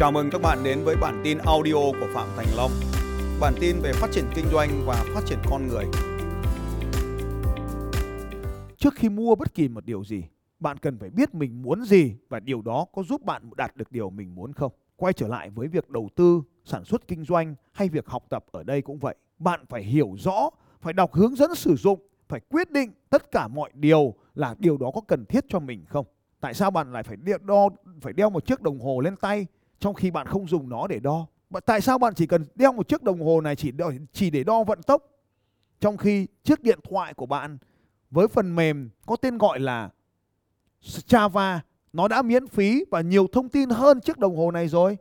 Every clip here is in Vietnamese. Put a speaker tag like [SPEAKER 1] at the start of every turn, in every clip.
[SPEAKER 1] Chào mừng các bạn đến với bản tin audio của Phạm Thành Long. Bản tin về phát triển kinh doanh và phát triển con người.
[SPEAKER 2] Trước khi mua bất kỳ một điều gì, bạn cần phải biết mình muốn gì và điều đó có giúp bạn đạt được điều mình muốn không. Quay trở lại với việc đầu tư, sản xuất kinh doanh hay việc học tập ở đây cũng vậy. Bạn phải hiểu rõ, phải đọc hướng dẫn sử dụng, phải quyết định tất cả mọi điều là điều đó có cần thiết cho mình không. Tại sao bạn lại phải đo phải đeo một chiếc đồng hồ lên tay trong khi bạn không dùng nó để đo? Tại sao bạn chỉ cần đeo một chiếc đồng hồ này chỉ để, chỉ để đo vận tốc trong khi chiếc điện thoại của bạn với phần mềm có tên gọi là Strava nó đã miễn phí và nhiều thông tin hơn chiếc đồng hồ này rồi.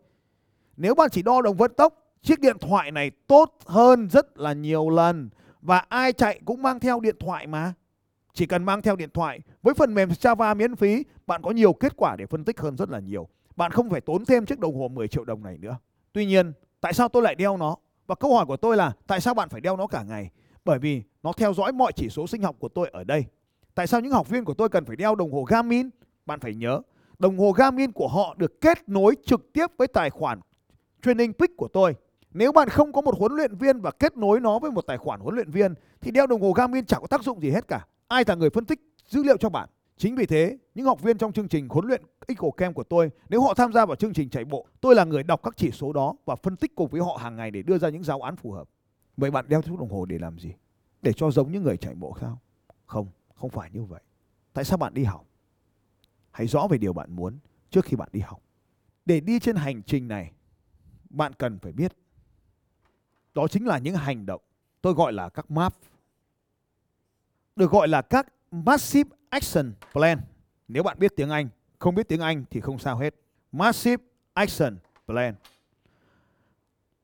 [SPEAKER 2] Nếu bạn chỉ đo đồng vận tốc, chiếc điện thoại này tốt hơn rất là nhiều lần và ai chạy cũng mang theo điện thoại mà. Chỉ cần mang theo điện thoại với phần mềm Strava miễn phí, bạn có nhiều kết quả để phân tích hơn rất là nhiều. Bạn không phải tốn thêm chiếc đồng hồ 10 triệu đồng này nữa. Tuy nhiên, tại sao tôi lại đeo nó? Và câu hỏi của tôi là tại sao bạn phải đeo nó cả ngày? Bởi vì nó theo dõi mọi chỉ số sinh học của tôi ở đây. Tại sao những học viên của tôi cần phải đeo đồng hồ Garmin? Bạn phải nhớ, đồng hồ Garmin của họ được kết nối trực tiếp với tài khoản Training Peak của tôi. Nếu bạn không có một huấn luyện viên và kết nối nó với một tài khoản huấn luyện viên thì đeo đồng hồ Garmin chẳng có tác dụng gì hết cả. Ai là người phân tích dữ liệu cho bạn? Chính vì thế, những học viên trong chương trình huấn luyện Eco Camp của tôi, nếu họ tham gia vào chương trình chạy bộ, tôi là người đọc các chỉ số đó và phân tích cùng với họ hàng ngày để đưa ra những giáo án phù hợp. Vậy bạn đeo chiếc đồng hồ để làm gì? Để cho giống những người chạy bộ sao? Không, không phải như vậy. Tại sao bạn đi học? Hãy rõ về điều bạn muốn trước khi bạn đi học. Để đi trên hành trình này, bạn cần phải biết. Đó chính là những hành động. Tôi gọi là các MAP. Được gọi là các Massive Action Plan. Nếu bạn biết tiếng Anh, không biết tiếng Anh thì không sao hết. Massive Action Plan.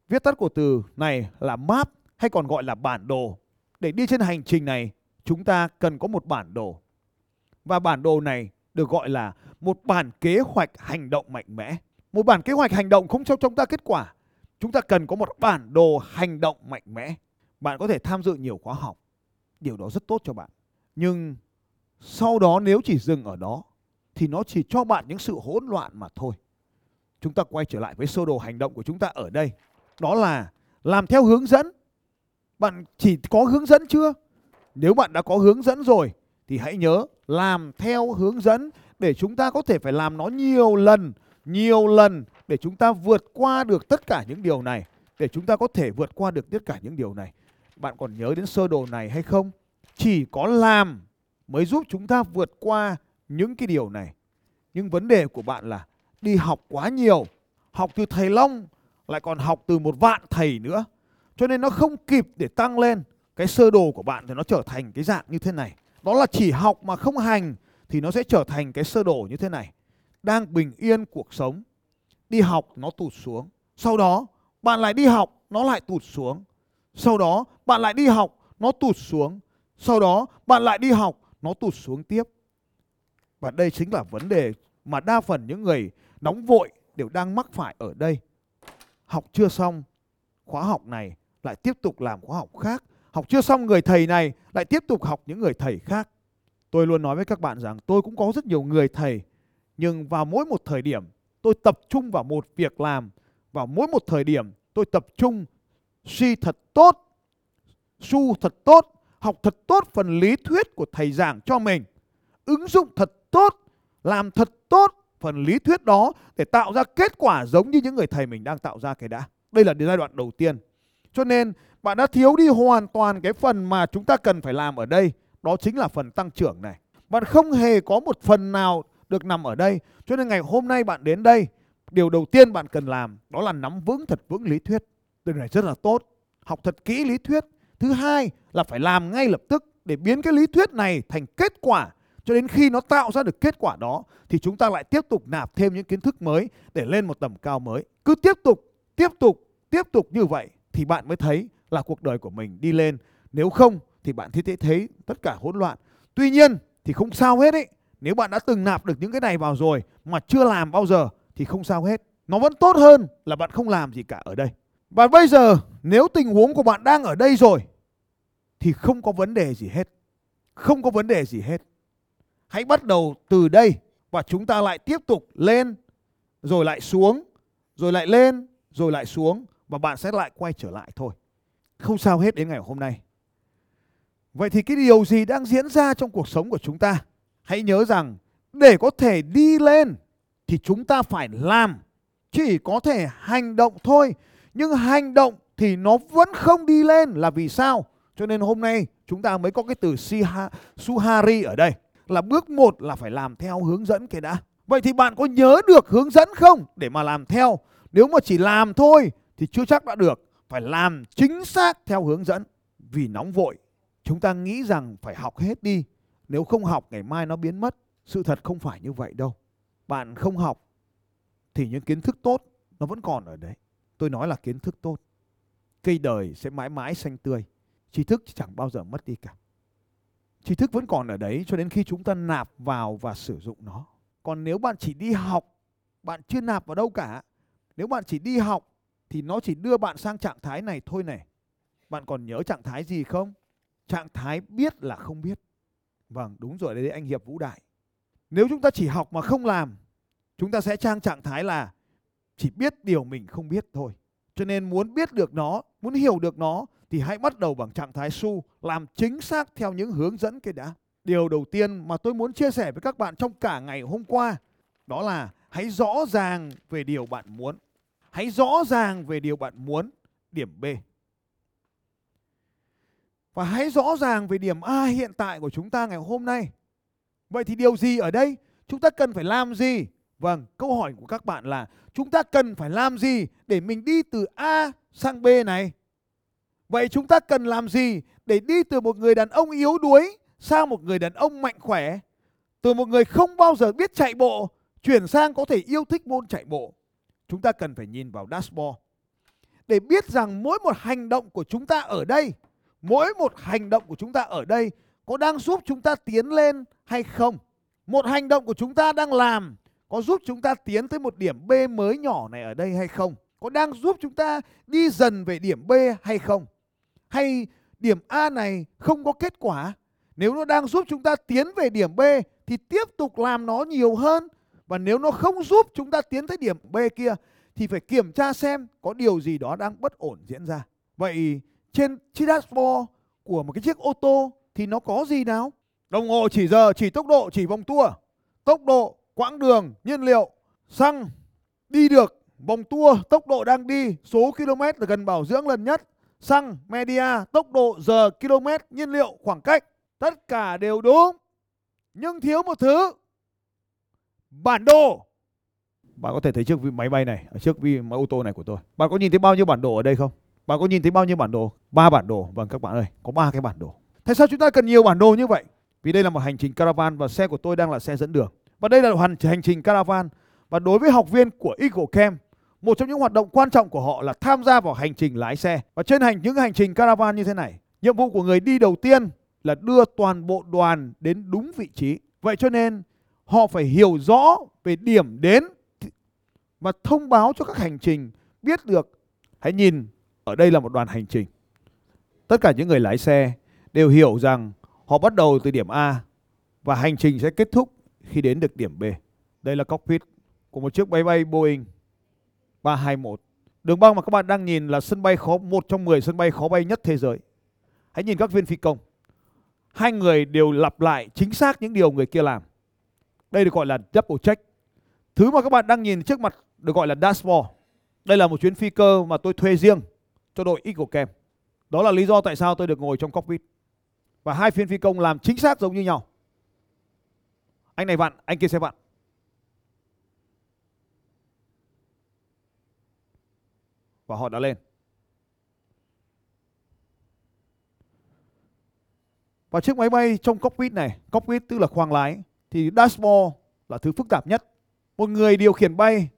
[SPEAKER 2] Viết tắt của từ này là map hay còn gọi là bản đồ. Để đi trên hành trình này, chúng ta cần có một bản đồ. Và bản đồ này được gọi là một bản kế hoạch hành động mạnh mẽ. Một bản kế hoạch hành động không cho chúng ta kết quả. Chúng ta cần có một bản đồ hành động mạnh mẽ. Bạn có thể tham dự nhiều khóa học. Điều đó rất tốt cho bạn. Nhưng sau đó nếu chỉ dừng ở đó thì nó chỉ cho bạn những sự hỗn loạn mà thôi. Chúng ta quay trở lại với sơ đồ hành động của chúng ta ở đây. Đó là làm theo hướng dẫn. Bạn chỉ có hướng dẫn chưa? Nếu bạn đã có hướng dẫn rồi thì hãy nhớ làm theo hướng dẫn để chúng ta có thể phải làm nó nhiều lần, nhiều lần để chúng ta vượt qua được tất cả những điều này, để chúng ta có thể vượt qua được tất cả những điều này. Bạn còn nhớ đến sơ đồ này hay không? Chỉ có làm mới giúp chúng ta vượt qua những cái điều này. Nhưng vấn đề của bạn là đi học quá nhiều, học từ thầy Long lại còn học từ một vạn thầy nữa. Cho nên nó không kịp để tăng lên cái sơ đồ của bạn thì nó trở thành cái dạng như thế này. Đó là chỉ học mà không hành thì nó sẽ trở thành cái sơ đồ như thế này. Đang bình yên cuộc sống, đi học nó tụt xuống. Sau đó bạn lại đi học, nó lại tụt xuống. Sau đó bạn lại đi học, nó tụt xuống. Sau đó bạn lại đi học, nó tụt xuống tiếp. Và đây chính là vấn đề mà đa phần những người nóng vội đều đang mắc phải ở đây. Học chưa xong khóa học này lại tiếp tục làm khóa học khác. Học chưa xong người thầy này lại tiếp tục học những người thầy khác. Tôi luôn nói với các bạn rằng tôi cũng có rất nhiều người thầy. Nhưng vào mỗi một thời điểm tôi tập trung vào một việc làm. Vào mỗi một thời điểm tôi tập trung suy thật tốt, su thật tốt học thật tốt phần lý thuyết của thầy giảng cho mình, ứng dụng thật tốt, làm thật tốt phần lý thuyết đó để tạo ra kết quả giống như những người thầy mình đang tạo ra cái đã. Đây là giai đoạn đầu tiên. Cho nên bạn đã thiếu đi hoàn toàn cái phần mà chúng ta cần phải làm ở đây, đó chính là phần tăng trưởng này. Bạn không hề có một phần nào được nằm ở đây. Cho nên ngày hôm nay bạn đến đây, điều đầu tiên bạn cần làm đó là nắm vững thật vững lý thuyết. Điều này rất là tốt. Học thật kỹ lý thuyết Thứ hai là phải làm ngay lập tức để biến cái lý thuyết này thành kết quả cho đến khi nó tạo ra được kết quả đó thì chúng ta lại tiếp tục nạp thêm những kiến thức mới để lên một tầm cao mới. Cứ tiếp tục, tiếp tục, tiếp tục như vậy thì bạn mới thấy là cuộc đời của mình đi lên. Nếu không thì bạn thấy thấy tất cả hỗn loạn. Tuy nhiên thì không sao hết ấy. Nếu bạn đã từng nạp được những cái này vào rồi mà chưa làm bao giờ thì không sao hết. Nó vẫn tốt hơn là bạn không làm gì cả ở đây. Và bây giờ nếu tình huống của bạn đang ở đây rồi thì không có vấn đề gì hết. Không có vấn đề gì hết. Hãy bắt đầu từ đây và chúng ta lại tiếp tục lên rồi lại xuống rồi lại lên, rồi lại xuống và bạn sẽ lại quay trở lại thôi. Không sao hết đến ngày hôm nay. Vậy thì cái điều gì đang diễn ra trong cuộc sống của chúng ta? Hãy nhớ rằng để có thể đi lên thì chúng ta phải làm, chỉ có thể hành động thôi. Nhưng hành động thì nó vẫn không đi lên là vì sao? Cho nên hôm nay chúng ta mới có cái từ suhari ở đây. Là bước một là phải làm theo hướng dẫn cái đã. Vậy thì bạn có nhớ được hướng dẫn không để mà làm theo? Nếu mà chỉ làm thôi thì chưa chắc đã được. Phải làm chính xác theo hướng dẫn. Vì nóng vội, chúng ta nghĩ rằng phải học hết đi. Nếu không học ngày mai nó biến mất. Sự thật không phải như vậy đâu. Bạn không học thì những kiến thức tốt nó vẫn còn ở đấy. Tôi nói là kiến thức tốt. Cây đời sẽ mãi mãi xanh tươi. Tri thức chẳng bao giờ mất đi cả. Tri thức vẫn còn ở đấy cho đến khi chúng ta nạp vào và sử dụng nó. Còn nếu bạn chỉ đi học, bạn chưa nạp vào đâu cả. Nếu bạn chỉ đi học thì nó chỉ đưa bạn sang trạng thái này thôi này. Bạn còn nhớ trạng thái gì không? Trạng thái biết là không biết. Vâng, đúng rồi đấy anh Hiệp Vũ Đại. Nếu chúng ta chỉ học mà không làm, chúng ta sẽ trang trạng thái là chỉ biết điều mình không biết thôi. Cho nên muốn biết được nó, muốn hiểu được nó thì hãy bắt đầu bằng trạng thái su, làm chính xác theo những hướng dẫn cái đã. Điều đầu tiên mà tôi muốn chia sẻ với các bạn trong cả ngày hôm qua đó là hãy rõ ràng về điều bạn muốn. Hãy rõ ràng về điều bạn muốn, điểm B. Và hãy rõ ràng về điểm A hiện tại của chúng ta ngày hôm nay. Vậy thì điều gì ở đây? Chúng ta cần phải làm gì? Vâng, câu hỏi của các bạn là chúng ta cần phải làm gì để mình đi từ A sang B này? Vậy chúng ta cần làm gì để đi từ một người đàn ông yếu đuối sang một người đàn ông mạnh khỏe? Từ một người không bao giờ biết chạy bộ chuyển sang có thể yêu thích môn chạy bộ. Chúng ta cần phải nhìn vào dashboard để biết rằng mỗi một hành động của chúng ta ở đây, mỗi một hành động của chúng ta ở đây có đang giúp chúng ta tiến lên hay không? Một hành động của chúng ta đang làm có giúp chúng ta tiến tới một điểm B mới nhỏ này ở đây hay không? Có đang giúp chúng ta đi dần về điểm B hay không? Hay điểm A này không có kết quả? Nếu nó đang giúp chúng ta tiến về điểm B thì tiếp tục làm nó nhiều hơn và nếu nó không giúp chúng ta tiến tới điểm B kia thì phải kiểm tra xem có điều gì đó đang bất ổn diễn ra. Vậy trên chiếc dashboard của một cái chiếc ô tô thì nó có gì nào? Đồng hồ chỉ giờ, chỉ tốc độ, chỉ vòng tua, tốc độ, quãng đường, nhiên liệu, xăng, đi được, vòng tua, tốc độ đang đi, số km là gần bảo dưỡng lần nhất, xăng, media, tốc độ, giờ, km, nhiên liệu, khoảng cách. Tất cả đều đúng. Nhưng thiếu một thứ. Bản đồ. Bạn có thể thấy chiếc máy bay này, ở trước vi máy ô tô này của tôi. Bạn có nhìn thấy bao nhiêu bản đồ ở đây không? Bạn có nhìn thấy bao nhiêu bản đồ? Ba bản đồ. Vâng các bạn ơi, có ba cái bản đồ. Tại sao chúng ta cần nhiều bản đồ như vậy? Vì đây là một hành trình caravan và xe của tôi đang là xe dẫn đường. Và đây là hoàn hành trình caravan. Và đối với học viên của Eagle Camp, một trong những hoạt động quan trọng của họ là tham gia vào hành trình lái xe. Và trên hành những hành trình caravan như thế này, nhiệm vụ của người đi đầu tiên là đưa toàn bộ đoàn đến đúng vị trí. Vậy cho nên họ phải hiểu rõ về điểm đến và thông báo cho các hành trình biết được. Hãy nhìn, ở đây là một đoàn hành trình. Tất cả những người lái xe đều hiểu rằng họ bắt đầu từ điểm A và hành trình sẽ kết thúc khi đến được điểm B. Đây là cockpit của một chiếc máy bay Boeing 321. Đường băng mà các bạn đang nhìn là sân bay khó, một trong 10 sân bay khó bay nhất thế giới. Hãy nhìn các viên phi công. Hai người đều lặp lại chính xác những điều người kia làm. Đây được gọi là double check. Thứ mà các bạn đang nhìn trước mặt được gọi là dashboard. Đây là một chuyến phi cơ mà tôi thuê riêng cho đội Eagle Camp. Đó là lý do tại sao tôi được ngồi trong cockpit. Và hai phiên phi công làm chính xác giống như nhau. Anh này vặn, anh kia sẽ vặn. Và họ đã lên. Và chiếc máy bay trong cockpit này, cockpit tức là khoang lái, thì dashboard là thứ phức tạp nhất. Một người điều khiển bay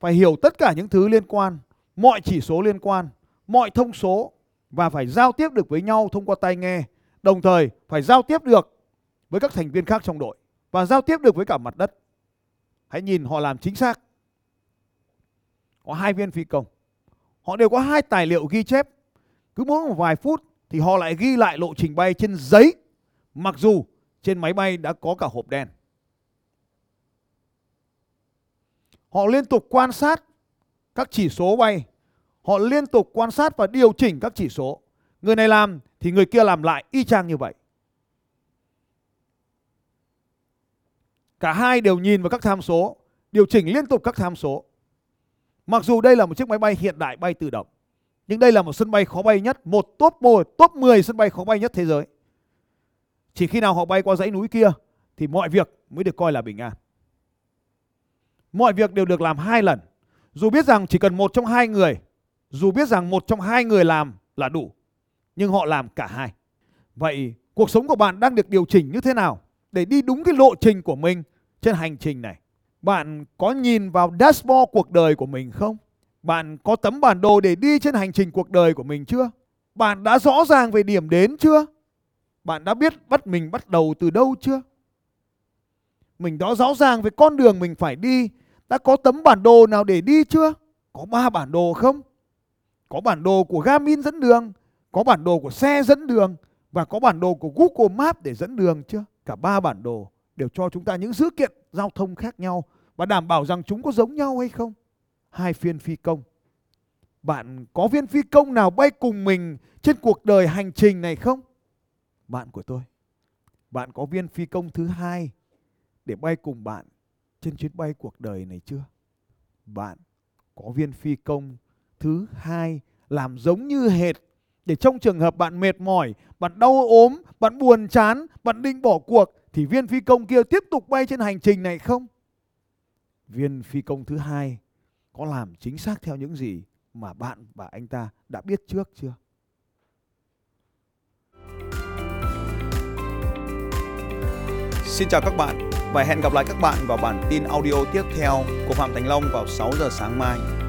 [SPEAKER 2] phải hiểu tất cả những thứ liên quan, mọi chỉ số liên quan, mọi thông số và phải giao tiếp được với nhau thông qua tai nghe, đồng thời phải giao tiếp được với các thành viên khác trong đội và giao tiếp được với cả mặt đất. Hãy nhìn họ làm chính xác. Có hai viên phi công. Họ đều có hai tài liệu ghi chép. Cứ mỗi một vài phút thì họ lại ghi lại lộ trình bay trên giấy. Mặc dù trên máy bay đã có cả hộp đen. Họ liên tục quan sát các chỉ số bay. Họ liên tục quan sát và điều chỉnh các chỉ số. Người này làm thì người kia làm lại y chang như vậy. Cả hai đều nhìn vào các tham số, điều chỉnh liên tục các tham số. Mặc dù đây là một chiếc máy bay hiện đại bay tự động, nhưng đây là một sân bay khó bay nhất, một top 1, top 10 sân bay khó bay nhất thế giới. Chỉ khi nào họ bay qua dãy núi kia thì mọi việc mới được coi là bình an. Mọi việc đều được làm hai lần. Dù biết rằng chỉ cần một trong hai người, dù biết rằng một trong hai người làm là đủ, nhưng họ làm cả hai. Vậy cuộc sống của bạn đang được điều chỉnh như thế nào để đi đúng cái lộ trình của mình trên hành trình này? Bạn có nhìn vào dashboard cuộc đời của mình không? Bạn có tấm bản đồ để đi trên hành trình cuộc đời của mình chưa? Bạn đã rõ ràng về điểm đến chưa? Bạn đã biết bắt mình bắt đầu từ đâu chưa? Mình đã rõ ràng về con đường mình phải đi. Đã có tấm bản đồ nào để đi chưa? Có ba bản đồ không? Có bản đồ của Garmin dẫn đường, có bản đồ của xe dẫn đường và có bản đồ của Google Maps để dẫn đường chưa? Cả ba bản đồ đều cho chúng ta những dữ kiện giao thông khác nhau và đảm bảo rằng chúng có giống nhau hay không. Hai phiên phi công. Bạn có viên phi công nào bay cùng mình trên cuộc đời hành trình này không? Bạn của tôi. Bạn có viên phi công thứ hai để bay cùng bạn trên chuyến bay cuộc đời này chưa? Bạn có viên phi công thứ hai làm giống như hệt để trong trường hợp bạn mệt mỏi, bạn đau ốm, bạn buồn chán, bạn định bỏ cuộc thì viên phi công kia tiếp tục bay trên hành trình này không? Viên phi công thứ hai có làm chính xác theo những gì mà bạn và anh ta đã biết trước chưa?
[SPEAKER 1] Xin chào các bạn và hẹn gặp lại các bạn vào bản tin audio tiếp theo của Phạm Thành Long vào 6 giờ sáng mai.